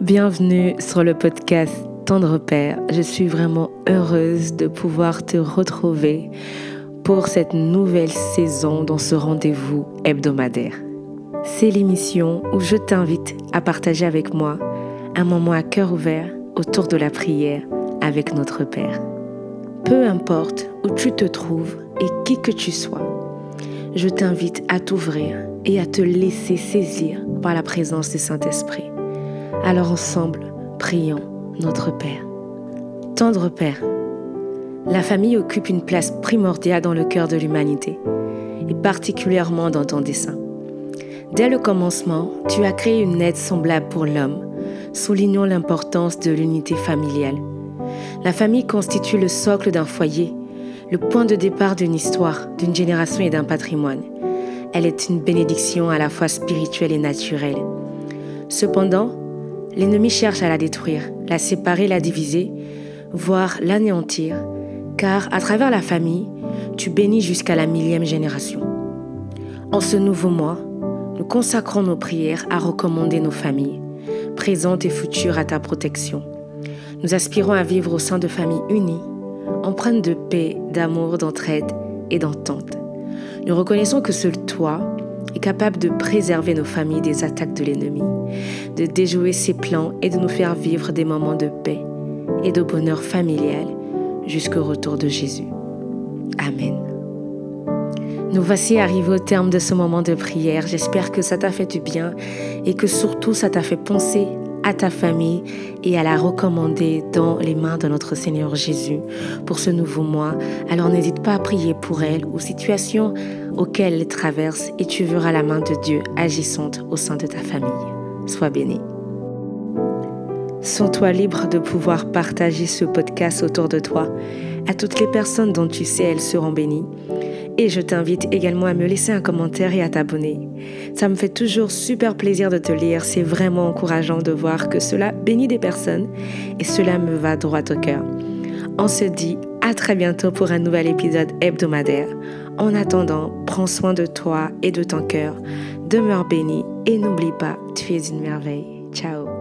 Bienvenue sur le podcast Tendre Père. Je suis vraiment heureuse de pouvoir te retrouver pour cette nouvelle saison dans ce rendez-vous hebdomadaire. C'est l'émission où je t'invite à partager avec moi un moment à cœur ouvert autour de la prière avec notre Père. Peu importe où tu te trouves et qui que tu sois, je t'invite à t'ouvrir et à te laisser saisir par la présence du Saint-Esprit. Alors ensemble, prions notre Père. Tendre Père, la famille occupe une place primordiale dans le cœur de l'humanité, et particulièrement dans ton dessein. Dès le commencement, tu as créé une aide semblable pour l'homme, soulignant l'importance de l'unité familiale. La famille constitue le socle d'un foyer, le point de départ d'une histoire, d'une génération et d'un patrimoine. Elle est une bénédiction à la fois spirituelle et naturelle. Cependant, L'ennemi cherche à la détruire, la séparer, la diviser, voire l'anéantir, car à travers la famille, tu bénis jusqu'à la millième génération. En ce nouveau mois, nous consacrons nos prières à recommander nos familles, présentes et futures à ta protection. Nous aspirons à vivre au sein de familles unies, empreintes de paix, d'amour, d'entraide et d'entente. Nous reconnaissons que seul toi, capable de préserver nos familles des attaques de l'ennemi, de déjouer ses plans et de nous faire vivre des moments de paix et de bonheur familial jusqu'au retour de Jésus. Amen. Nous voici arrivés au terme de ce moment de prière. J'espère que ça t'a fait du bien et que surtout ça t'a fait penser à ta famille et à la recommander dans les mains de notre Seigneur Jésus pour ce nouveau mois. Alors n'hésite pas à prier pour elle ou situations auxquelles elle traverse et tu verras la main de Dieu agissante au sein de ta famille. Sois béni. Sens-toi libre de pouvoir partager ce podcast autour de toi à toutes les personnes dont tu sais elles seront bénies et je t'invite également à me laisser un commentaire et à t'abonner. Ça me fait toujours super plaisir de te lire, c'est vraiment encourageant de voir que cela bénit des personnes et cela me va droit au cœur. On se dit à très bientôt pour un nouvel épisode hebdomadaire. En attendant, prends soin de toi et de ton cœur. Demeure béni et n'oublie pas, tu es une merveille. Ciao